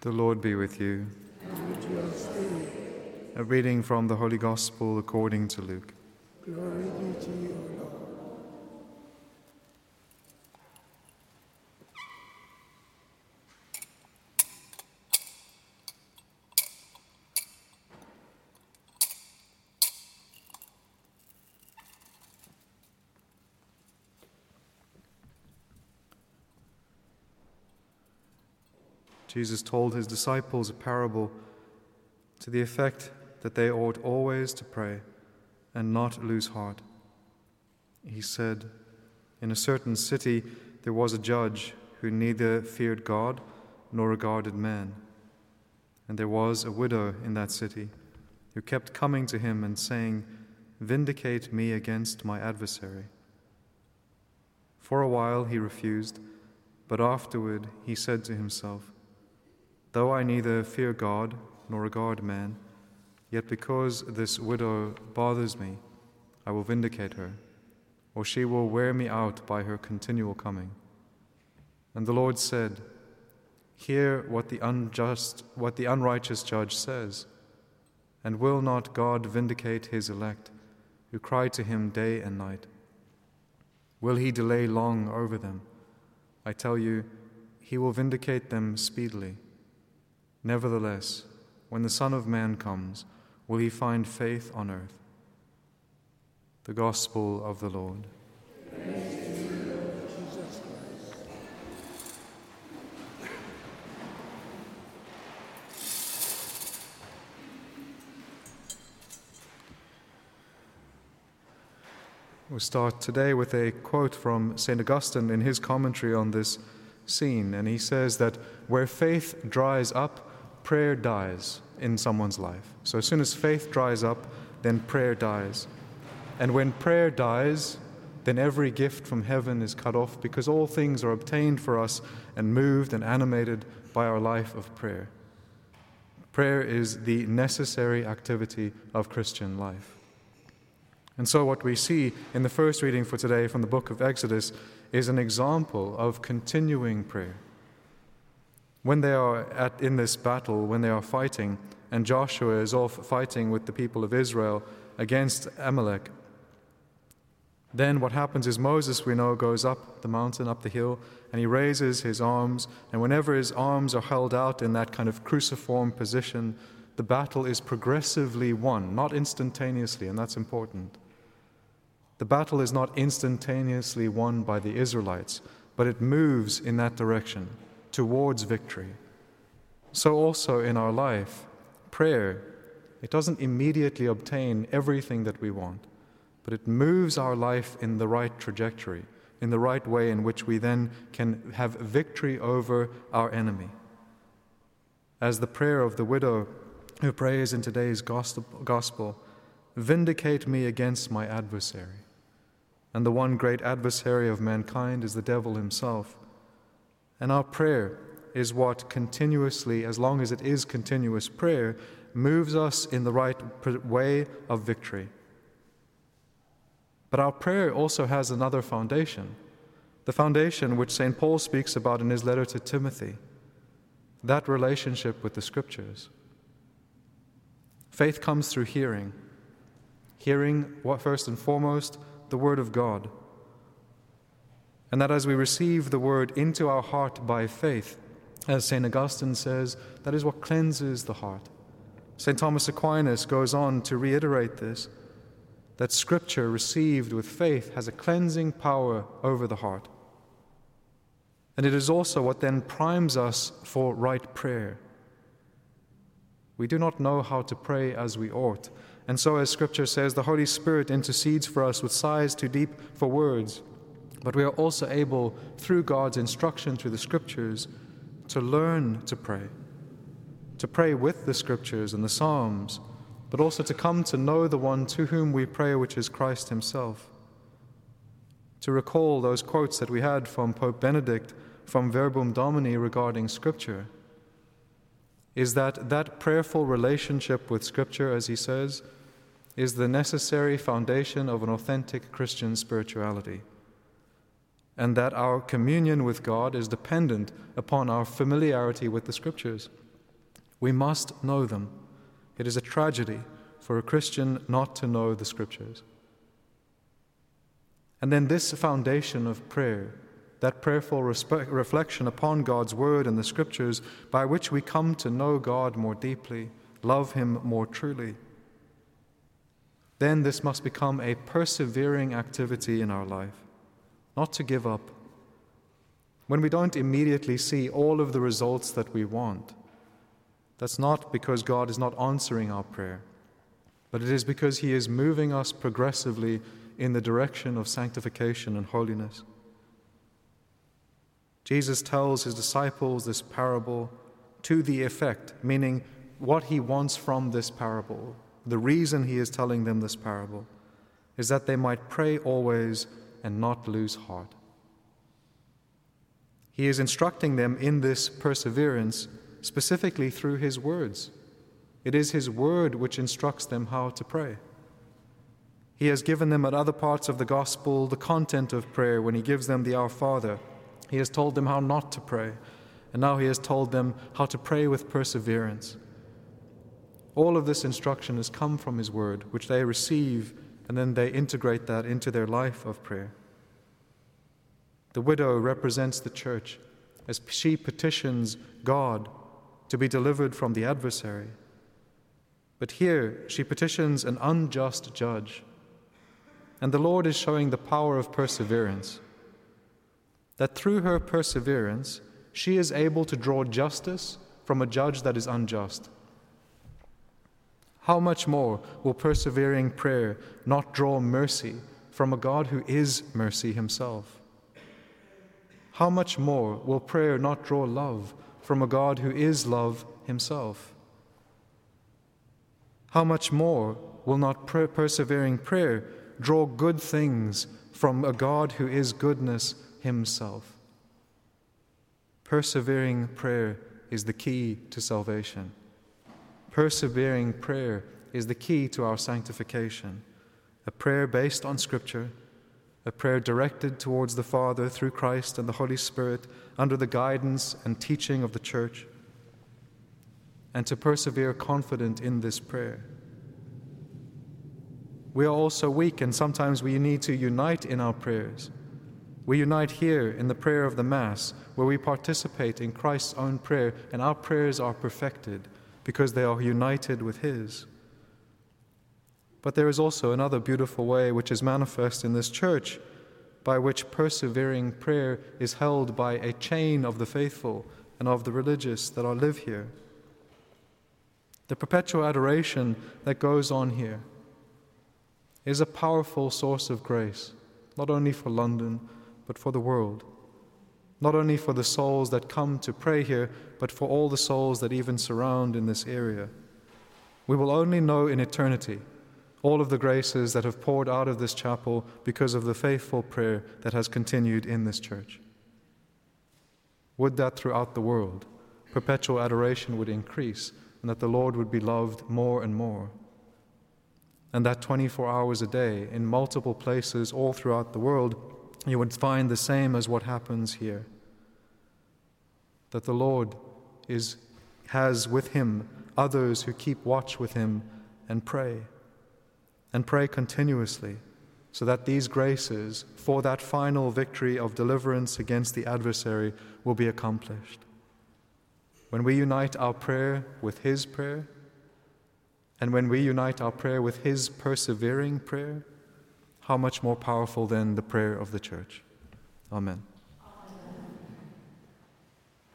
The Lord be with you. A reading from the Holy Gospel according to Luke. Glory be to you, Jesus told his disciples a parable to the effect that they ought always to pray and not lose heart. He said, In a certain city there was a judge who neither feared God nor regarded man. And there was a widow in that city who kept coming to him and saying, Vindicate me against my adversary. For a while he refused, but afterward he said to himself, Though I neither fear God nor regard man, yet because this widow bothers me, I will vindicate her, or she will wear me out by her continual coming. And the Lord said, Hear what the unjust, what the unrighteous judge says. And will not God vindicate his elect, who cry to him day and night? Will he delay long over them? I tell you, he will vindicate them speedily. Nevertheless, when the Son of Man comes, will he find faith on earth? The Gospel of the Lord. We'll start today with a quote from St. Augustine in his commentary on this scene. And he says that where faith dries up, prayer dies in someone's life. So as soon as faith dries up, then prayer dies. And when prayer dies, then every gift from heaven is cut off because all things are obtained for us and moved and animated by our life of prayer. Prayer is the necessary activity of Christian life. And so, what we see in the first reading for today from the book of Exodus is an example of continuing prayer. When they are at, in this battle, when they are fighting, and Joshua is off fighting with the people of Israel against Amalek, then what happens is Moses, we know, goes up the mountain, up the hill, and he raises his arms. And whenever his arms are held out in that kind of cruciform position, the battle is progressively won, not instantaneously, and that's important. The battle is not instantaneously won by the Israelites, but it moves in that direction towards victory. So, also in our life, prayer, it doesn't immediately obtain everything that we want, but it moves our life in the right trajectory, in the right way in which we then can have victory over our enemy. As the prayer of the widow who prays in today's gospel Vindicate me against my adversary. And the one great adversary of mankind is the devil himself. And our prayer is what continuously, as long as it is continuous prayer, moves us in the right way of victory. But our prayer also has another foundation, the foundation which St. Paul speaks about in his letter to Timothy that relationship with the Scriptures. Faith comes through hearing. Hearing, what first and foremost, the Word of God and that as we receive the word into our heart by faith, as St. Augustine says, that is what cleanses the heart. St. Thomas Aquinas goes on to reiterate this that Scripture received with faith has a cleansing power over the heart. And it is also what then primes us for right prayer. We do not know how to pray as we ought. And so, as Scripture says, the Holy Spirit intercedes for us with sighs too deep for words. But we are also able, through God's instruction through the Scriptures, to learn to pray, to pray with the Scriptures and the Psalms, but also to come to know the one to whom we pray, which is Christ Himself. To recall those quotes that we had from Pope Benedict from Verbum Domini regarding Scripture is that that prayerful relationship with Scripture, as he says, is the necessary foundation of an authentic Christian spirituality and that our communion with God is dependent upon our familiarity with the Scriptures. We must know them. It is a tragedy for a Christian not to know the Scriptures. And then this foundation of prayer, that prayerful reflection upon God's Word and the Scriptures, by which we come to know God more deeply, love Him more truly. Then this must become a persevering activity in our life, not to give up. When we don't immediately see all of the results that we want, that's not because God is not answering our prayer, but it is because He is moving us progressively in the direction of sanctification and holiness. Jesus tells his disciples this parable to the effect, meaning what he wants from this parable. The reason he is telling them this parable is that they might pray always and not lose heart. He is instructing them in this perseverance specifically through his words. It is his word which instructs them how to pray. He has given them at other parts of the gospel the content of prayer when he gives them the Our Father. He has told them how not to pray, and now he has told them how to pray with perseverance. All of this instruction has come from his word, which they receive, and then they integrate that into their life of prayer. The widow represents the church as she petitions God to be delivered from the adversary. But here she petitions an unjust judge and the Lord is showing the power of perseverance. That through her perseverance, she is able to draw justice from a judge that is unjust. How much more will persevering prayer not draw mercy from a God who is mercy himself? How much more will prayer not draw love from a God who is love himself? How much more will not persevering prayer draw good things from a God who is goodness himself. Persevering prayer is the key to salvation. Persevering prayer is the key to our sanctification. A prayer based on Scripture, a prayer directed towards the Father through Christ and the Holy Spirit under the guidance and teaching of the Church, and to persevere confident in this prayer we are also weak, and sometimes we need to unite in our prayers. We unite here in the prayer of the Mass, where we participate in Christ's own prayer, and our prayers are perfected because they are united with His. But there is also another beautiful way which is manifest in this church, by which persevering prayer is held by a chain of the faithful and of the religious that are live here. The perpetual adoration that goes on here is a powerful source of grace, not only for London, but for the world. Not only for the souls that come to pray here, but for all the souls that even surround in this area. We will only know in eternity all of the graces that have poured out of this chapel because of the faithful prayer that has continued in this church. Would that throughout the world perpetual adoration would increase and that the Lord would be loved more and more and that 24 hours a day in multiple places all throughout the world, you would find the same as what happens here. That the Lord is, has with him others who keep watch with him and pray, and pray continuously, so that these graces for that final victory of deliverance against the adversary will be accomplished. When we unite our prayer with his prayer, and when we unite our prayer with His persevering prayer, how much more powerful than the prayer of the church? Amen.